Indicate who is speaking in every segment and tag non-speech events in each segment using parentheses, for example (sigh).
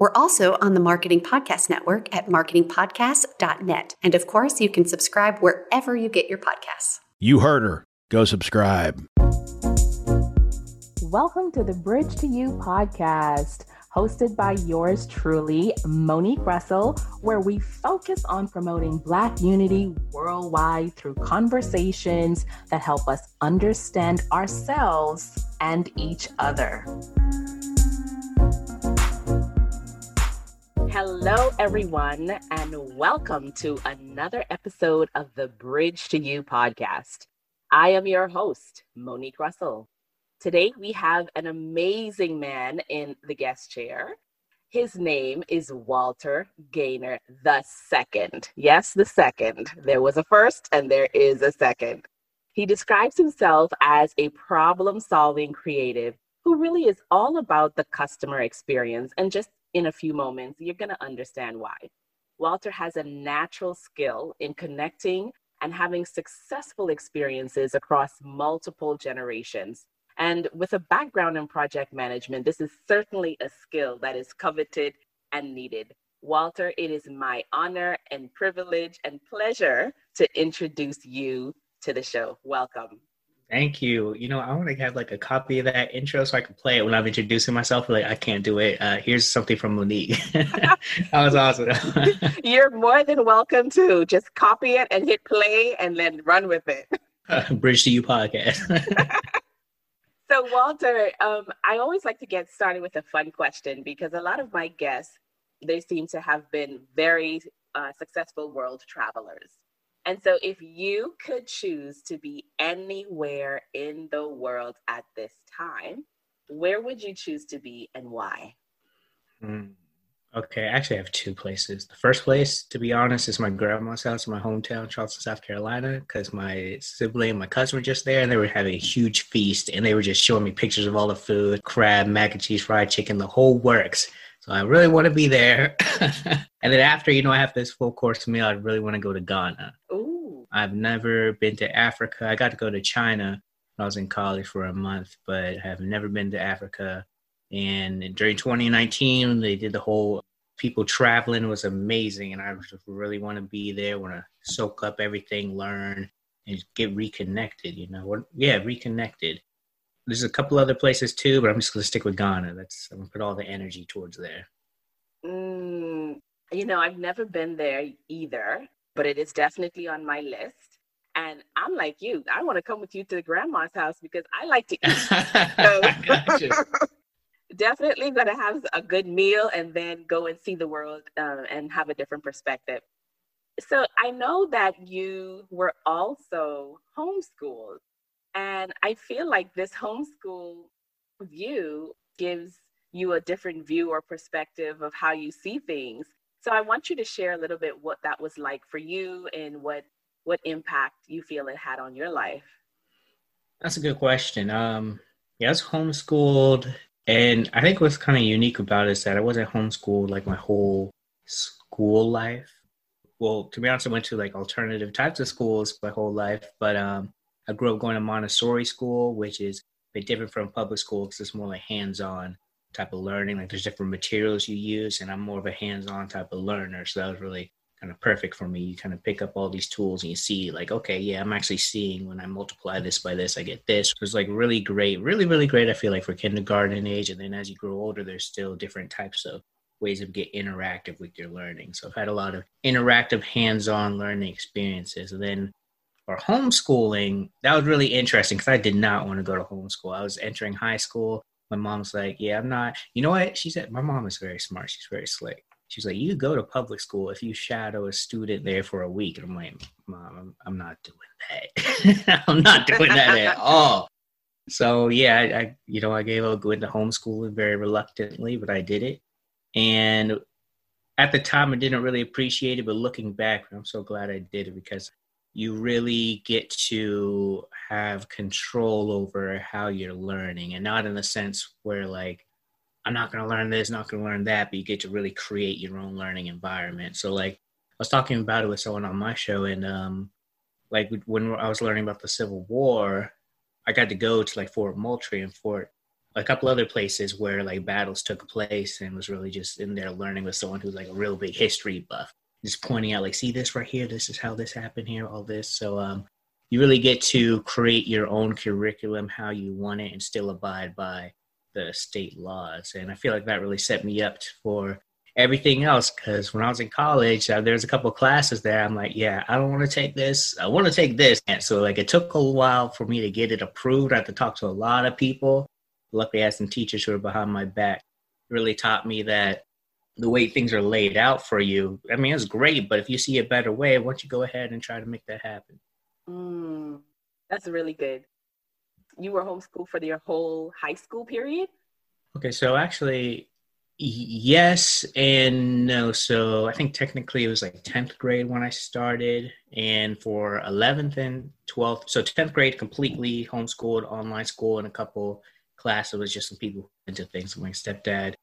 Speaker 1: We're also on the Marketing Podcast Network at marketingpodcast.net. And of course, you can subscribe wherever you get your podcasts.
Speaker 2: You heard her. Go subscribe.
Speaker 3: Welcome to the Bridge to You podcast, hosted by yours truly, Monique Russell, where we focus on promoting Black unity worldwide through conversations that help us understand ourselves and each other. Hello, everyone, and welcome to another episode of the Bridge to You podcast. I am your host, Monique Russell. Today, we have an amazing man in the guest chair. His name is Walter Gaynor the second. Yes, the second. There was a first and there is a second. He describes himself as a problem solving creative who really is all about the customer experience and just in a few moments, you're going to understand why. Walter has a natural skill in connecting and having successful experiences across multiple generations. And with a background in project management, this is certainly a skill that is coveted and needed. Walter, it is my honor and privilege and pleasure to introduce you to the show. Welcome.
Speaker 4: Thank you. You know, I want to have like a copy of that intro so I can play it when I'm introducing myself. Like, I can't do it. Uh, here's something from Monique. (laughs) that was awesome. (laughs)
Speaker 3: You're more than welcome to just copy it and hit play and then run with it.
Speaker 4: Uh, (laughs) Bridge to You podcast.
Speaker 3: so, Walter, um, I always like to get started with a fun question because a lot of my guests, they seem to have been very uh, successful world travelers. And so, if you could choose to be anywhere in the world at this time, where would you choose to be and why?
Speaker 4: Mm. Okay, I actually have two places. The first place, to be honest, is my grandma's house in my hometown, Charleston, South Carolina, because my sibling and my cousin were just there and they were having a huge feast and they were just showing me pictures of all the food crab, mac and cheese, fried chicken, the whole works. So I really want to be there. (laughs) and then after, you know, I have this full course meal, I really want to go to Ghana.
Speaker 3: Ooh.
Speaker 4: I've never been to Africa. I got to go to China when I was in college for a month, but I have never been to Africa. And during 2019, they did the whole people traveling was amazing. And I really want to be there, want to soak up everything, learn, and get reconnected, you know. Yeah, reconnected there's a couple other places too, but I'm just gonna stick with Ghana. That's I'm gonna put all the energy towards there.
Speaker 3: Mm, you know, I've never been there either, but it is definitely on my list. And I'm like you. I want to come with you to the grandma's house because I like to eat. (laughs) So (laughs) definitely gonna have a good meal and then go and see the world uh, and have a different perspective. So I know that you were also homeschooled. And I feel like this homeschool view gives you a different view or perspective of how you see things. So I want you to share a little bit what that was like for you and what what impact you feel it had on your life.
Speaker 4: That's a good question. Um, yeah, I was homeschooled, and I think what's kind of unique about it is that I wasn't homeschooled like my whole school life. Well, to be honest, I went to like alternative types of schools my whole life, but um, I grew up going to Montessori school, which is a bit different from public school because it's more like hands-on type of learning. Like there's different materials you use, and I'm more of a hands-on type of learner. So that was really kind of perfect for me. You kind of pick up all these tools and you see like, okay, yeah, I'm actually seeing when I multiply this by this, I get this. It was like really great, really, really great. I feel like for kindergarten age. And then as you grow older, there's still different types of ways of get interactive with your learning. So I've had a lot of interactive hands-on learning experiences. And then for homeschooling, that was really interesting because I did not want to go to homeschool. I was entering high school. My mom's like, Yeah, I'm not. You know what? She said, My mom is very smart. She's very slick. She's like, You go to public school if you shadow a student there for a week. And I'm like, Mom, I'm, I'm not doing that. (laughs) I'm not doing that at (laughs) all. So, yeah, I, I, you know, I gave up going to homeschooling very reluctantly, but I did it. And at the time I didn't really appreciate it, but looking back, I'm so glad I did it because you really get to have control over how you're learning and not in the sense where like I'm not going to learn this, not going to learn that, but you get to really create your own learning environment. So like I was talking about it with someone on my show and um like when I was learning about the Civil War, I got to go to like Fort Moultrie and Fort a couple other places where like battles took place and was really just in there learning with someone who's like a real big history buff just pointing out like see this right here? This is how this happened here all this. So um you really get to create your own curriculum how you want it and still abide by the state laws. And i feel like that really set me up for everything else because when i was in college uh, there's a couple classes there i'm like yeah i don't want to take this. I want to take this. And so like it took a while for me to get it approved. I had to talk to a lot of people. Luckily I had some teachers who were behind my back. Really taught me that the way things are laid out for you, I mean, it's great, but if you see a better way, why don't you go ahead and try to make that happen?
Speaker 3: Mm, that's really good. You were homeschooled for your whole high school period?
Speaker 4: Okay, so actually, yes and no. So I think technically it was like 10th grade when I started, and for 11th and 12th, so 10th grade completely homeschooled, online school, and a couple classes It was just some people into things. My stepdad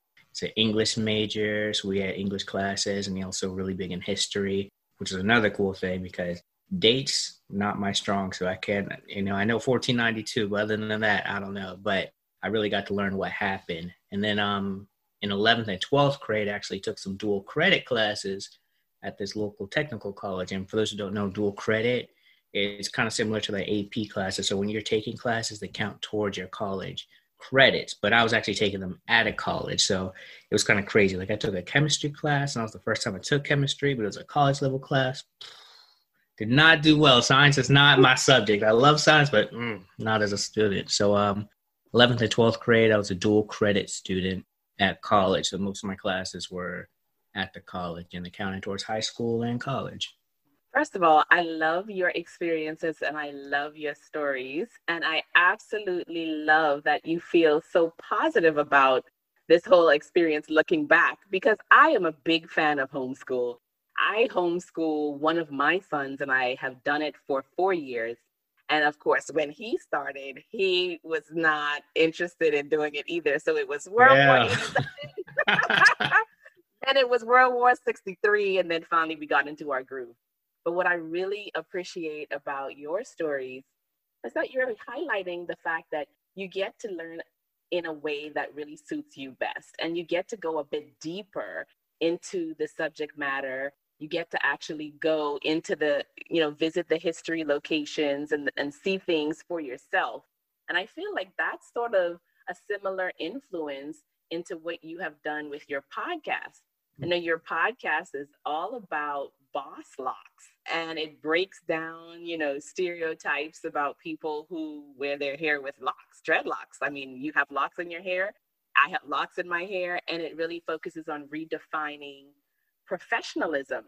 Speaker 4: an English majors. we had English classes, and also really big in history, which is another cool thing because dates not my strong. So I can't, you know, I know 1492, but other than that, I don't know. But I really got to learn what happened, and then um in 11th and 12th grade, I actually took some dual credit classes at this local technical college. And for those who don't know, dual credit is kind of similar to the AP classes. So when you're taking classes that count towards your college, credits, but I was actually taking them out of college. So it was kind of crazy. Like I took a chemistry class, and that was the first time I took chemistry, but it was a college level class. Did not do well. Science is not my subject. I love science, but mm, not as a student. So um, 11th and 12th grade, I was a dual credit student at college. So most of my classes were at the college and accounting towards high school and college.
Speaker 3: First of all, I love your experiences and I love your stories. And I absolutely love that you feel so positive about this whole experience looking back because I am a big fan of homeschool. I homeschool one of my sons and I have done it for four years. And of course, when he started, he was not interested in doing it either. So it was World yeah. War (laughs) and (laughs) it was World War 63. And then finally we got into our groove. But what I really appreciate about your stories is that you're highlighting the fact that you get to learn in a way that really suits you best. And you get to go a bit deeper into the subject matter. You get to actually go into the, you know, visit the history locations and, and see things for yourself. And I feel like that's sort of a similar influence into what you have done with your podcast. I hmm. know your podcast is all about boss locks and it breaks down you know stereotypes about people who wear their hair with locks dreadlocks. I mean you have locks in your hair i have locks in my hair and it really focuses on redefining professionalism.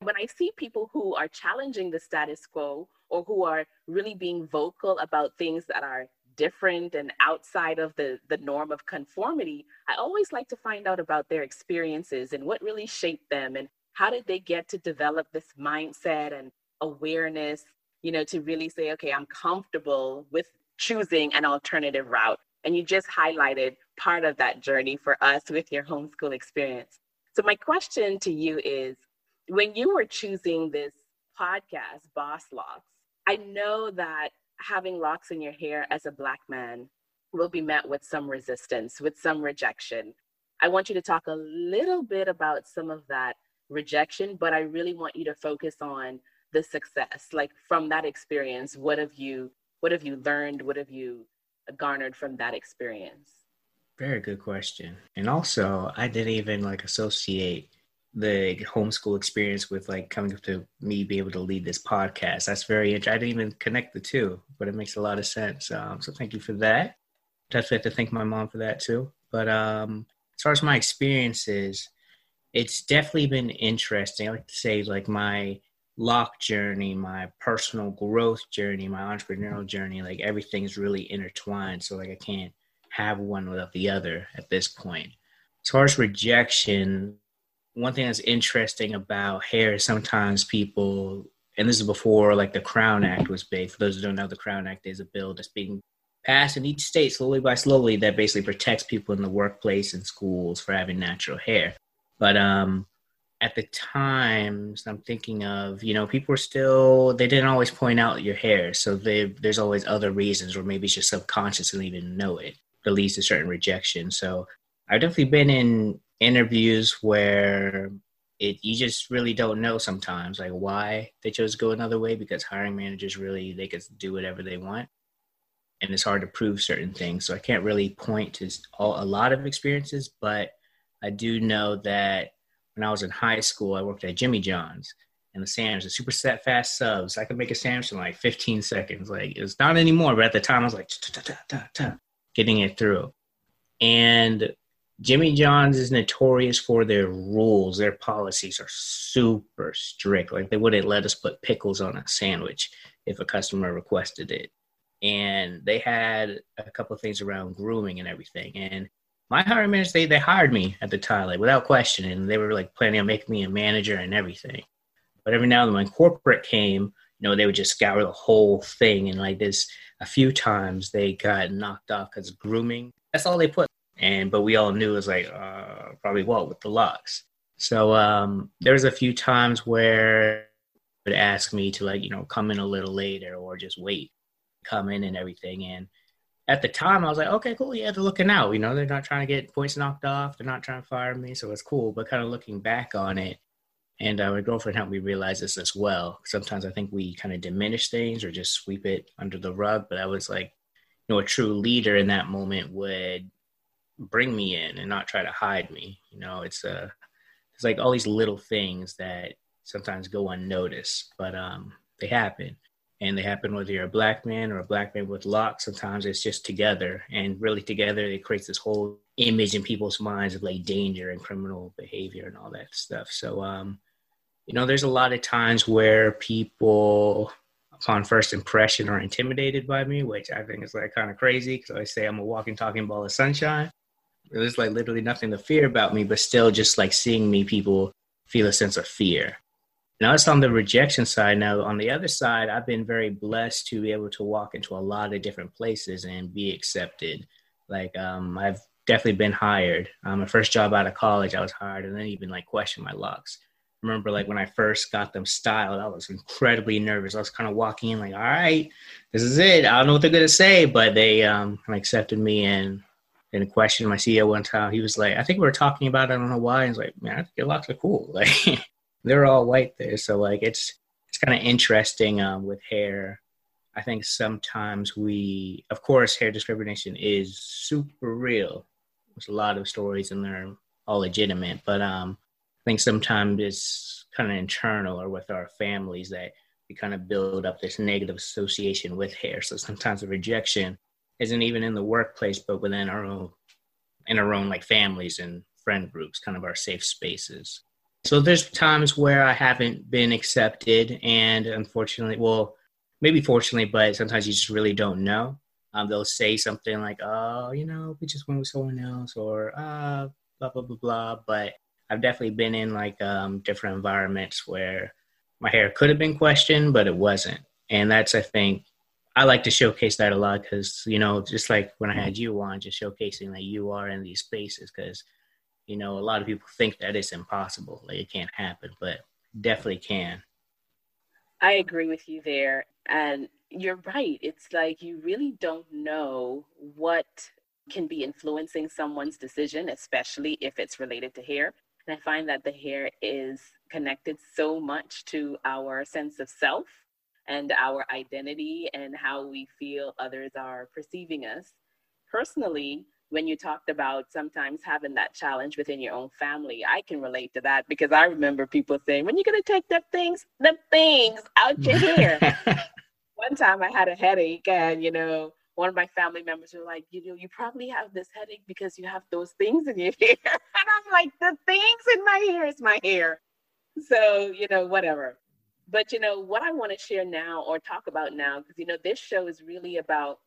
Speaker 3: When i see people who are challenging the status quo or who are really being vocal about things that are different and outside of the the norm of conformity i always like to find out about their experiences and what really shaped them and how did they get to develop this mindset and awareness you know to really say okay i'm comfortable with choosing an alternative route? And you just highlighted part of that journey for us with your homeschool experience. So my question to you is when you were choosing this podcast boss locks i know that having locks in your hair as a black man will be met with some resistance with some rejection. I want you to talk a little bit about some of that rejection, but I really want you to focus on the success. Like from that experience, what have you what have you learned? What have you garnered from that experience?
Speaker 4: Very good question. And also, I didn't even like associate the homeschool experience with like coming up to me be able to lead this podcast. That's very interesting. I didn't even connect the two, but it makes a lot of sense. Um, so thank you for that. Definitely have to thank my mom for that too. But um, as far as my experiences, it's definitely been interesting. I like to say like my lock journey, my personal growth journey, my entrepreneurial mm-hmm. journey, like everything's really intertwined. So like I can't have one without the other at this point. As far as rejection, one thing that's interesting about hair is sometimes people, and this is before like the Crown Act was big. For those who don't know, the Crown Act is a bill that's being passed in each state slowly by slowly that basically protects people in the workplace and schools for having natural hair. But um, at the times I'm thinking of, you know, people are still they didn't always point out your hair, so they, there's always other reasons, or maybe it's just subconscious and even know it. That leads to certain rejection. So I've definitely been in interviews where it you just really don't know sometimes like why they chose to go another way because hiring managers really they can do whatever they want. And it's hard to prove certain things. So i can't really point to all, a lot of experiences but i do know that when i was in high school i worked at jimmy john's and the sandwich the super set fast subs i could make a sandwich in like 15 seconds like it's not anymore but at the time i was like getting it through and Jimmy John's is notorious for their rules. Their policies are super strict. Like they wouldn't let us put pickles on a sandwich if a customer requested it. And they had a couple of things around grooming and everything. And my hiring managers, they, they hired me at the time, like without question. And they were like planning on making me a manager and everything. But every now and then when corporate came, you know, they would just scour the whole thing. And like this, a few times they got knocked off because grooming. That's all they put and but we all knew it was like uh, probably what with the locks. So um, there was a few times where would ask me to like you know come in a little later or just wait, come in and everything. And at the time, I was like, okay, cool, yeah, they're looking out. You know, they're not trying to get points knocked off. They're not trying to fire me, so it's cool. But kind of looking back on it, and uh, my girlfriend helped me realize this as well. Sometimes I think we kind of diminish things or just sweep it under the rug. But I was like, you know, a true leader in that moment would bring me in and not try to hide me. You know, it's uh it's like all these little things that sometimes go unnoticed, but um they happen. And they happen whether you're a black man or a black man with locks. Sometimes it's just together, and really together it creates this whole image in people's minds of like danger and criminal behavior and all that stuff. So, um, you know, there's a lot of times where people upon first impression are intimidated by me, which I think is like kind of crazy because I say I'm a walking, talking ball of sunshine. There's like literally nothing to fear about me, but still just like seeing me, people feel a sense of fear. Now it's on the rejection side. Now on the other side, I've been very blessed to be able to walk into a lot of different places and be accepted. Like um, I've definitely been hired. Um, my first job out of college, I was hired, and then even like questioned my locks. Remember like when I first got them styled, I was incredibly nervous. I was kind of walking in like, all right, this is it. I don't know what they're gonna say, but they um, accepted me and in questioned my CEO one time, he was like, I think we were talking about it, I don't know why. He's like, man, I think your locks are cool. (laughs) Like they're all white there. So like it's it's kind of interesting um, with hair. I think sometimes we of course hair discrimination is super real. There's a lot of stories and they're all legitimate. But um I think sometimes it's kind of internal or with our families that we kind of build up this negative association with hair. So sometimes the rejection isn't even in the workplace, but within our own, in our own like families and friend groups, kind of our safe spaces. So there's times where I haven't been accepted, and unfortunately, well, maybe fortunately, but sometimes you just really don't know. Um, they'll say something like, "Oh, you know, we just went with someone else," or "Ah, blah blah blah blah." But I've definitely been in like um, different environments where my hair could have been questioned, but it wasn't, and that's I think I like to showcase that a lot because you know, just like when I had you on, just showcasing that you are in these spaces because you know a lot of people think that it's impossible, like it can't happen, but definitely can.
Speaker 3: I agree with you there, and you're right. It's like you really don't know what can be influencing someone's decision, especially if it's related to hair. And I find that the hair is connected so much to our sense of self and our identity and how we feel others are perceiving us. Personally, when you talked about sometimes having that challenge within your own family, I can relate to that because I remember people saying, when you going to take the things, the things out your hair. (laughs) One time I had a headache and, you know, one of my family members were like, you know, you probably have this headache because you have those things in your (laughs) hair. And I'm like, the things in my hair is my hair. So, you know, whatever. But you know what I want to share now or talk about now, because you know this show is really about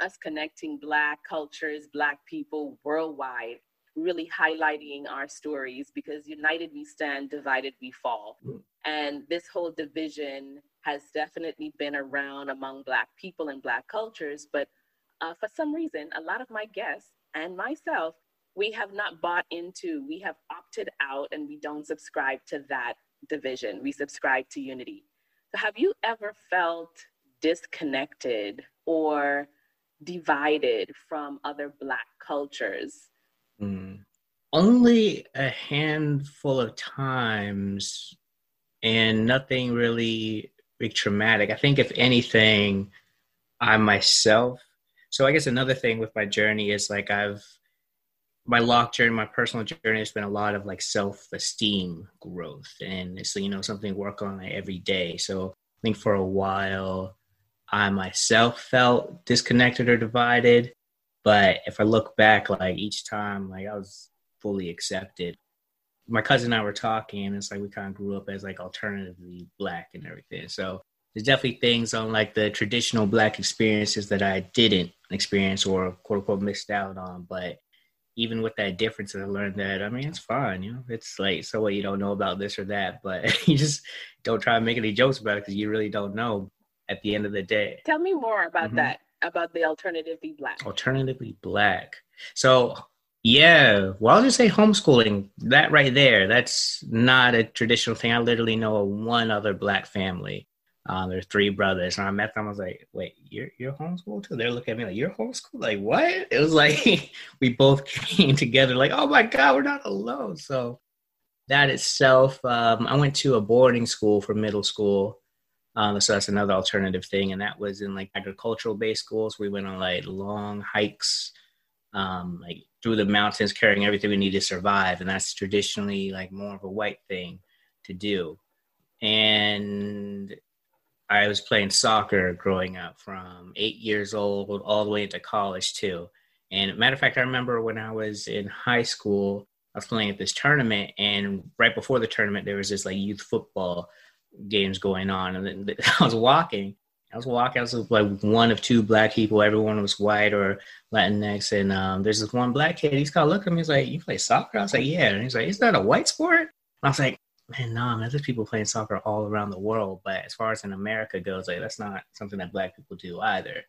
Speaker 3: us connecting Black cultures, Black people worldwide. really highlighting our stories because united we stand, divided we fall. Mm. And this whole division has definitely been around among Black people and Black cultures. But uh, for some reason, a lot of my guests and myself, we have not bought into, we have opted out and we don't subscribe to that division. We subscribe to unity. So, have you ever felt disconnected or divided from other Black cultures?
Speaker 4: Mm. Only a handful of times, and nothing really big traumatic. I think, if anything, I myself. So, I guess another thing with my journey is like I've my lock journey, my personal journey has been a lot of like self esteem growth, and it's you know something work on every day. So I think for a while, I myself felt disconnected or divided, but if I look back, like each time, like I was fully accepted. My cousin and I were talking, and it's like we kind of grew up as like alternatively black and everything. So there's definitely things on like the traditional black experiences that I didn't experience or quote unquote missed out on, but even with that difference, I learned that I mean it's fine, you know. It's like so what you don't know about this or that, but (laughs) you just don't try to make any jokes about it because you really don't know at the end of the day.
Speaker 3: Tell me more about mm-hmm. that, about the alternatively black.
Speaker 4: Alternatively black. So yeah, well, I'll just say homeschooling. That right there, that's not a traditional thing. I literally know one other black family um, there's three brothers, and I met them. I was like, "Wait, you're you're homeschooled too?" They're looking at me like, "You're homeschooled?" Like what? It was like (laughs) we both (laughs) came together. Like, oh my god, we're not alone. So that itself, um, I went to a boarding school for middle school. Um, so that's another alternative thing, and that was in like agricultural based schools. We went on like long hikes, um, like through the mountains, carrying everything we need to survive, and that's traditionally like more of a white thing to do. And I was playing soccer growing up from eight years old all the way into college too. And matter of fact, I remember when I was in high school, I was playing at this tournament, and right before the tournament, there was this like youth football games going on, and then (laughs) I was walking. I was walking. I was like one of two black people. Everyone was white or Latinx, and um, there's this one black kid. He's kind of looking at me. He's like, "You play soccer?" I was like, "Yeah." And he's like, "Is that a white sport?" And I was like, man, nah, man, there's people playing soccer all around the world. But as far as in America goes, like that's not something that black people do either.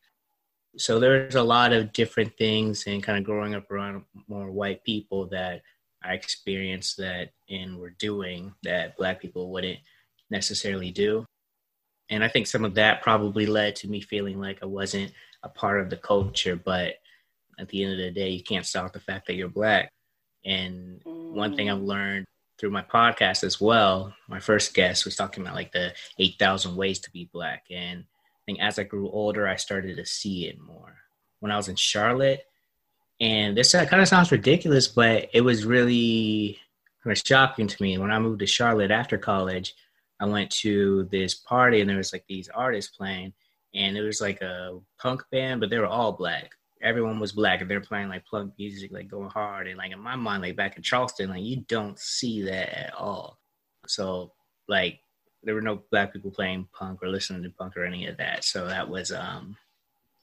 Speaker 4: So there's a lot of different things and kind of growing up around more white people that I experienced that and were doing that black people wouldn't necessarily do. And I think some of that probably led to me feeling like I wasn't a part of the culture. But at the end of the day, you can't stop the fact that you're black. And one thing I've mm. learned through my podcast as well, my first guest was talking about like the 8,000 ways to be black. And I think as I grew older, I started to see it more. When I was in Charlotte, and this kind of sounds ridiculous, but it was really kind of shocking to me. When I moved to Charlotte after college, I went to this party and there was like these artists playing, and it was like a punk band, but they were all black everyone was black and they're playing like punk music, like going hard. And like in my mind, like back in Charleston, like you don't see that at all. So like there were no black people playing punk or listening to punk or any of that. So that was um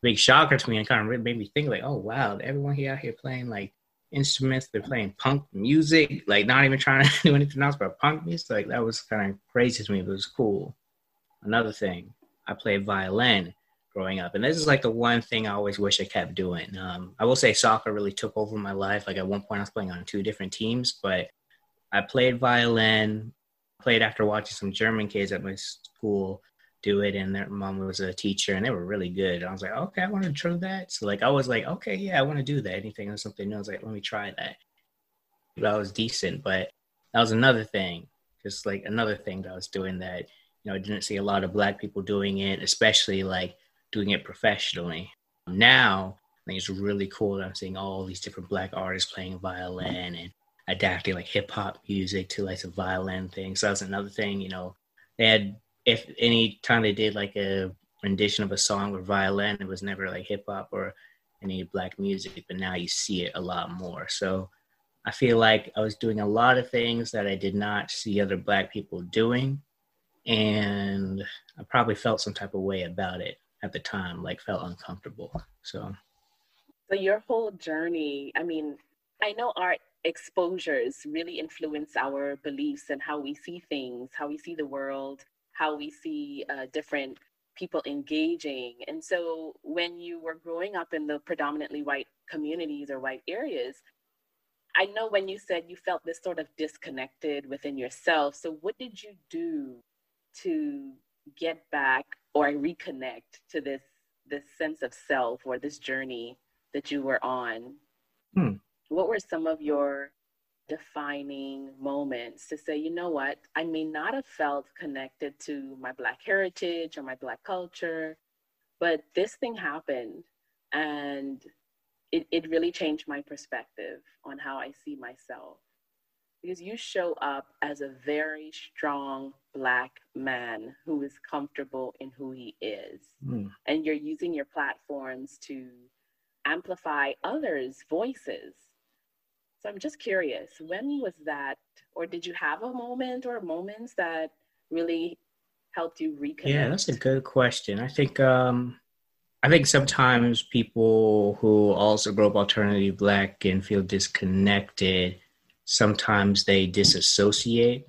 Speaker 4: big shocker to me and kind of made me think like, oh wow, everyone here out here playing like instruments, they're playing punk music, like not even trying (laughs) to do anything else but punk music. Like that was kind of crazy to me, but it was cool. Another thing, I played violin growing up. And this is like the one thing I always wish I kept doing. Um, I will say soccer really took over my life. Like at one point, I was playing on two different teams, but I played violin, played after watching some German kids at my school do it, and their mom was a teacher, and they were really good. I was like, okay, I want to try that. So like, I was like, okay, yeah, I want to do that. Anything or something new, I was like, let me try that. That was decent, but that was another thing. Just like another thing that I was doing that you know I didn't see a lot of black people doing it, especially like doing it professionally. Now, I think it's really cool that I'm seeing all these different black artists playing violin and adapting like hip hop music to like a violin thing. So that's another thing, you know, they had, if any time they did like a rendition of a song with violin, it was never like hip hop or any black music, but now you see it a lot more. So I feel like I was doing a lot of things that I did not see other black people doing. And I probably felt some type of way about it at the time like felt uncomfortable so
Speaker 3: so your whole journey i mean i know art exposures really influence our beliefs and how we see things, how we see the world, how we see uh, different people engaging. And so when you were growing up in the predominantly white communities or white areas, I know when you said you felt this sort of disconnected within yourself. So what did you do to get back or reconnect to this this sense of self or this journey that you were on? Hmm. What were some of your defining moments to say, you know what, I may not have felt connected to my Black heritage or my Black culture, but this thing happened and it, it really changed my perspective on how I see myself. Because you show up as a very strong Black man who is comfortable in who he is. Mm. And you're using your platforms to amplify others' voices so I'm just curious, when was that, or did you have a moment or moments that really helped you reconnect?
Speaker 4: Yeah, that's a good question. I think um, I think sometimes people who also grow up alternatively black and feel disconnected, sometimes they disassociate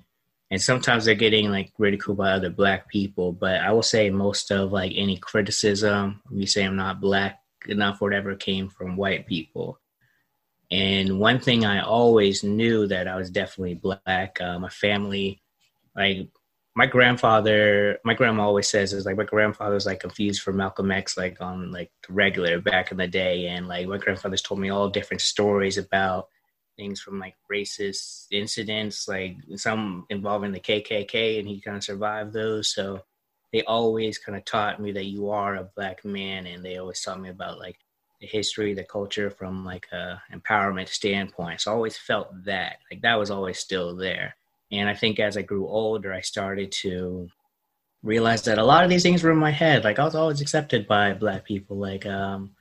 Speaker 4: and sometimes they're getting like ridiculed by other black people but i will say most of like any criticism we say i'm not black enough whatever came from white people and one thing I always knew that I was definitely black. Uh, my family, like my grandfather, my grandma always says is like my grandfather was like confused for Malcolm X, like on like the regular back in the day. And like my grandfather's told me all different stories about things from like racist incidents, like some involving the KKK, and he kind of survived those. So they always kind of taught me that you are a black man, and they always taught me about like the history, the culture from like a empowerment standpoint. So I always felt that like that was always still there. And I think as I grew older, I started to realize that a lot of these things were in my head. Like I was always accepted by black people. Like um,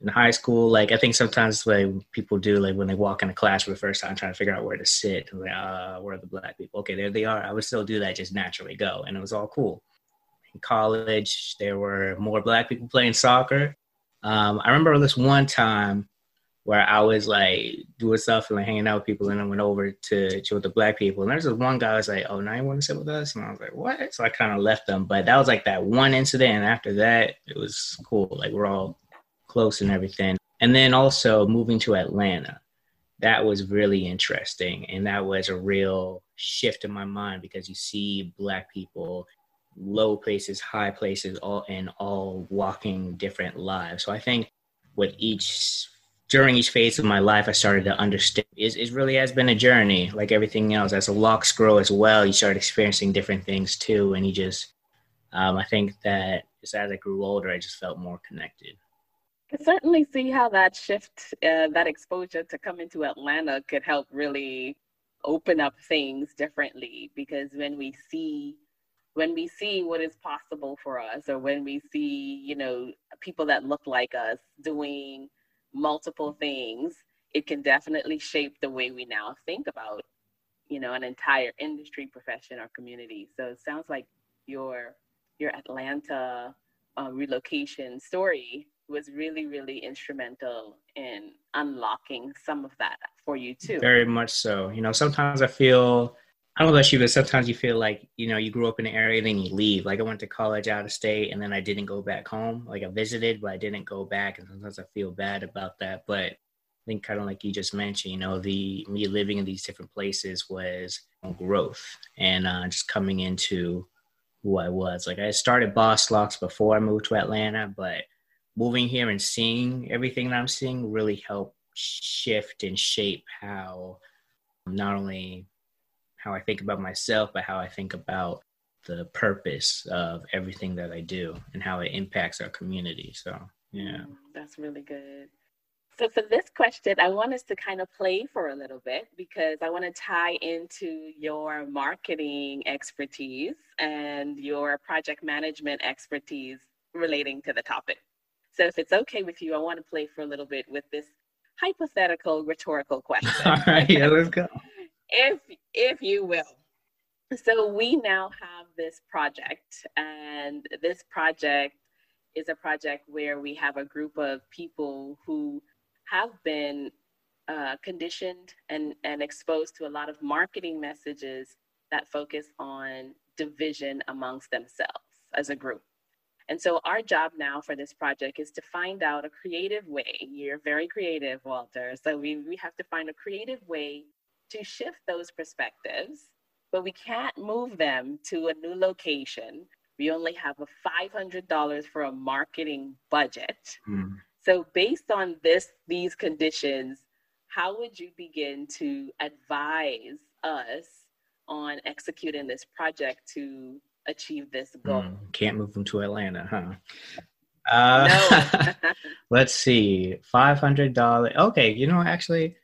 Speaker 4: in high school, like I think sometimes like people do like when they walk in a class for the first time trying to figure out where to sit, like, uh, where are the black people? Okay, there they are. I would still do that, just naturally go. And it was all cool. In college, there were more black people playing soccer um, I remember this one time where I was like doing stuff and like hanging out with people, and I went over to chill with the black people. And there's this one guy was like, "Oh, now you want to sit with us?" And I was like, "What?" So I kind of left them. But that was like that one incident. And after that, it was cool. Like we're all close and everything. And then also moving to Atlanta, that was really interesting, and that was a real shift in my mind because you see black people low places, high places, all and all walking different lives. So I think with each during each phase of my life, I started to understand is it really has been a journey, like everything else. As the locks grow as well, you start experiencing different things too, and you just, um, I think that just as I grew older, I just felt more connected.
Speaker 3: I certainly see how that shift, uh, that exposure to come into Atlanta could help really open up things differently because when we see when we see what is possible for us or when we see you know people that look like us doing multiple things it can definitely shape the way we now think about you know an entire industry profession or community. So it sounds like your your atlanta uh, relocation story was really really instrumental in unlocking some of that for you too.
Speaker 4: Very much so. You know sometimes i feel I don't know about you, but sometimes you feel like, you know, you grew up in an area, and then you leave. Like I went to college out of state and then I didn't go back home. Like I visited, but I didn't go back. And sometimes I feel bad about that. But I think kind of like you just mentioned, you know, the me living in these different places was growth and uh, just coming into who I was. Like I started Boss Locks before I moved to Atlanta, but moving here and seeing everything that I'm seeing really helped shift and shape how not only how I think about myself, but how I think about the purpose of everything that I do and how it impacts our community. So, yeah. Mm,
Speaker 3: that's really good. So, for this question, I want us to kind of play for a little bit because I want to tie into your marketing expertise and your project management expertise relating to the topic. So, if it's okay with you, I want to play for a little bit with this hypothetical rhetorical question. (laughs)
Speaker 4: All right, yeah, let's go
Speaker 3: if if you will. So we now have this project, and this project is a project where we have a group of people who have been uh, conditioned and, and exposed to a lot of marketing messages that focus on division amongst themselves as a group. And so our job now for this project is to find out a creative way. You're very creative, Walter. So we, we have to find a creative way to shift those perspectives, but we can't move them to a new location. We only have a $500 for a marketing budget. Mm. So based on this, these conditions, how would you begin to advise us on executing this project to achieve this goal. Mm,
Speaker 4: can't move them to Atlanta, huh? Uh, no. (laughs) let's see, five hundred dollars. Okay, you know, actually,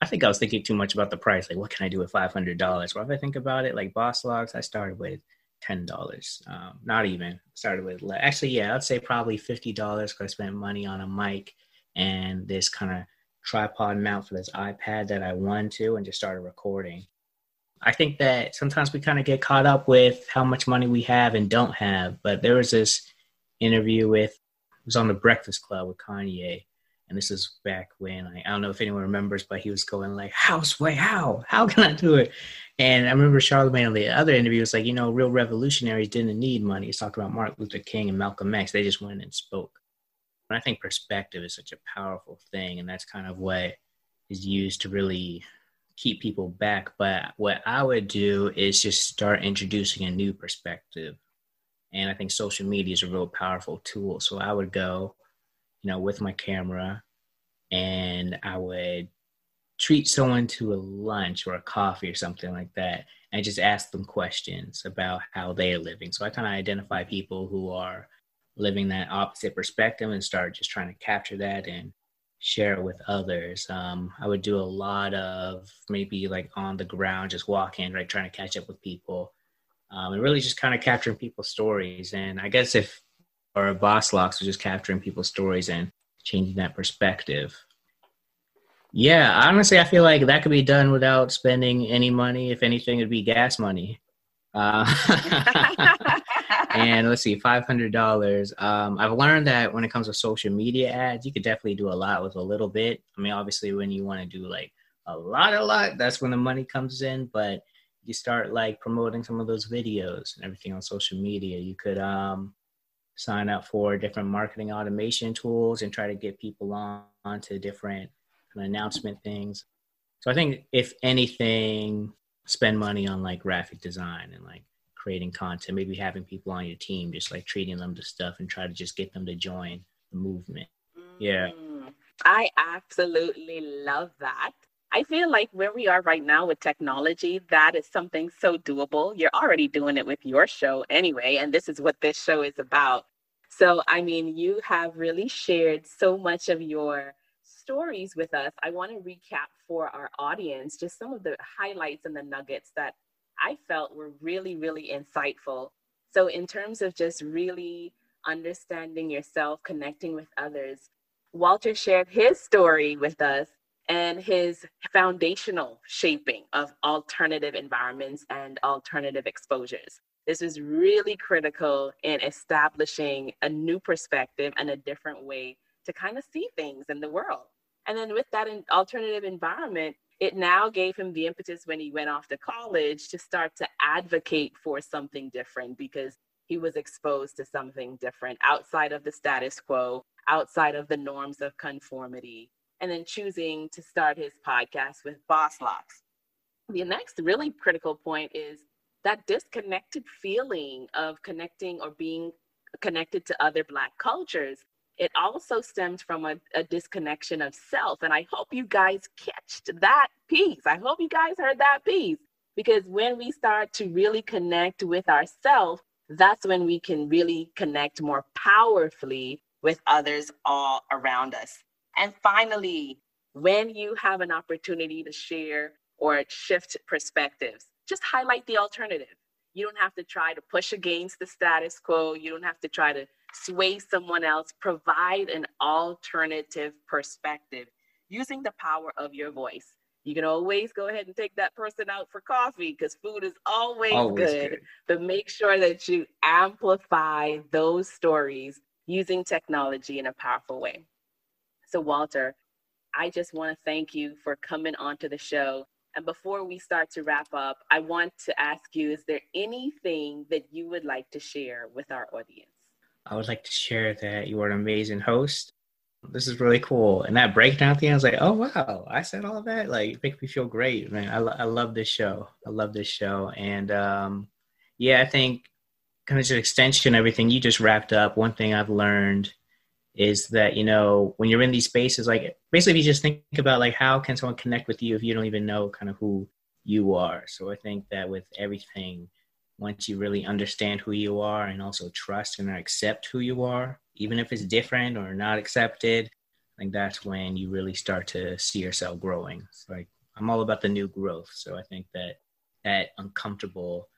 Speaker 4: I think I was thinking too much about the price. Like, what can I do with five hundred dollars? Well, if I think about it, like Boss Locks, I started with ten dollars. Um, not even started with actually, yeah, I'd say probably fifty dollars because I spent money on a mic and this kind of tripod mount for this iPad that I wanted to, and just started recording. I think that sometimes we kind of get caught up with how much money we have and don't have. But there was this interview with, it was on the Breakfast Club with Kanye. And this is back when I, I don't know if anyone remembers, but he was going like, "House way, how? How can I do it?" And I remember Charlemagne on the other interview was like, "You know, real revolutionaries didn't need money." He's talking about Martin Luther King and Malcolm X. They just went and spoke. And I think perspective is such a powerful thing, and that's kind of what is used to really keep people back. But what I would do is just start introducing a new perspective. And I think social media is a real powerful tool. So I would go, know, with my camera and I would treat someone to a lunch or a coffee or something like that and just ask them questions about how they're living. So I kind of identify people who are living that opposite perspective and start just trying to capture that and share it with others. Um, I would do a lot of maybe like on the ground, just walking, right, trying to catch up with people, um, and really just kind of capturing people's stories. And I guess if or boss locks was just capturing people's stories and changing that perspective. Yeah, honestly, I feel like that could be done without spending any money. If anything, it'd be gas money. Uh, (laughs) and let's see, five hundred dollars. Um, I've learned that when it comes to social media ads, you could definitely do a lot with a little bit. I mean, obviously, when you want to do like a lot, a lot, that's when the money comes in. But you start like promoting some of those videos and everything on social media. You could um, sign up for different marketing automation tools and try to get people on onto different kind of announcement things. So I think if anything, spend money on like graphic design and like creating content, maybe having people on your team, just like treating them to stuff and try to just get them to join the movement. Yeah. Mm,
Speaker 3: I absolutely love that. I feel like where we are right now with technology, that is something so doable. You're already doing it with your show anyway, and this is what this show is about. So, I mean, you have really shared so much of your stories with us. I want to recap for our audience just some of the highlights and the nuggets that I felt were really, really insightful. So, in terms of just really understanding yourself, connecting with others, Walter shared his story with us and his foundational shaping of alternative environments and alternative exposures. This is really critical in establishing a new perspective and a different way to kind of see things in the world. And then with that alternative environment, it now gave him the impetus when he went off to college to start to advocate for something different because he was exposed to something different outside of the status quo, outside of the norms of conformity, and then choosing to start his podcast with Boss Locks. The next really critical point is that disconnected feeling of connecting or being connected to other Black cultures it also stems from a, a, disconnection of self. And I hope you guys catched that piece. I hope you guys heard that piece because when we start to really connect with ourselves, that's when we can really connect more powerfully with others all around us. And finally, when you have an opportunity to share or shift perspectives, just highlight the alternative. You don't have to try to push against the status quo. You don't have to try to sway someone else, provide an alternative perspective using the power of your voice. You can always go ahead and take that person out for coffee because food is always, always good, good, but make sure that you amplify those stories using technology in a powerful way. So, Walter, I just want to thank you for coming onto the show. And before we start to wrap up, I want to ask you is there anything that you would like to share with our audience?
Speaker 4: I would like to share that you are an amazing host. This is really cool. And that breakdown end, I was like, oh, wow, I said all of that. Like, it makes me feel great, man. I, lo- I love this show. I love this show. And um, yeah, I think kind of just extension everything you just wrapped up. One thing I've learned is that you know when you're in these spaces like basically if you just think about like how can someone connect with you if you don't even know kind of who you are? So i think that with everything once you really understand who you are and also trust and accept who you are even if it's different or not accepted i think that's when you really start to see yourself growing. It's like i'm all about the new growth. So i think that that uncomfortable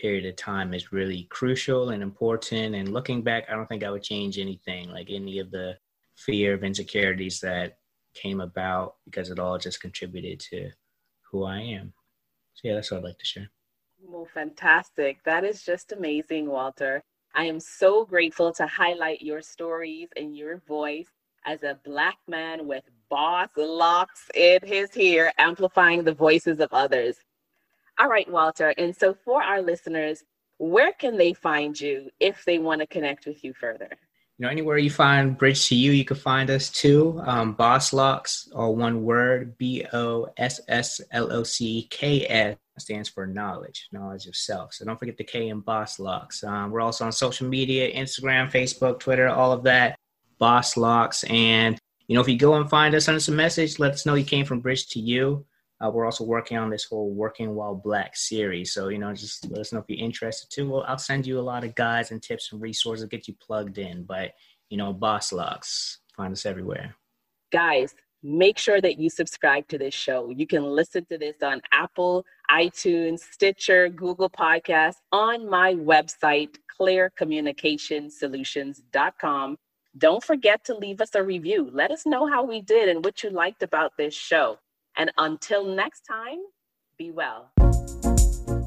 Speaker 4: period of time is really crucial and important. And looking back, I don't think I would change anything, like any of the fear of insecurities that came about because it all just contributed to who I am. So, yeah, that's what I'd like to share.
Speaker 3: Well, fantastic. That is just amazing, Walter. I am so grateful to highlight your stories and your voice as a Black man with boss locks in his hair, amplifying the voices of others. All right, Walter. And so for our listeners, where can they find you if they want to connect with you further?
Speaker 4: You know, anywhere you find Bridge to You, you can find us too. Um, Boss Locks, all one word, B O S S L O C K S stands for knowledge, knowledge of self. So don't forget the K in Boss Locks. Um, we're also on social media, Instagram, Facebook, Twitter, all of that. Boss Locks. And, you know, if you go and find us, send us a message, let us know you came from Bridge to You. Uh, we're also working on this whole Working While Black series. So, you know, just let us know if you're interested too. Well, I'll send you a lot of guides and tips and resources to get you plugged in. But, you know, Boss Locks, find us everywhere.
Speaker 3: Guys, make sure that you subscribe to this show. You can listen to this on Apple, iTunes, Stitcher, Google Podcasts, on my website, clearcommunicationsolutions.com. Don't forget to leave us a review. Let us know how we did and what you liked about this show. And until next time, be well.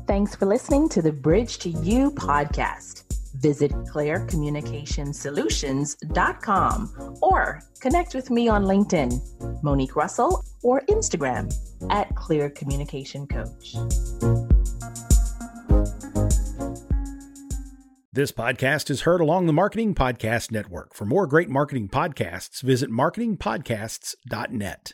Speaker 3: Thanks for listening to the Bridge to You podcast. Visit clearcommunicationsolutions.com or connect with me on LinkedIn, Monique Russell, or Instagram at Clear Communication Coach.
Speaker 2: This podcast is heard along the Marketing Podcast Network. For more great marketing podcasts, visit marketingpodcasts.net.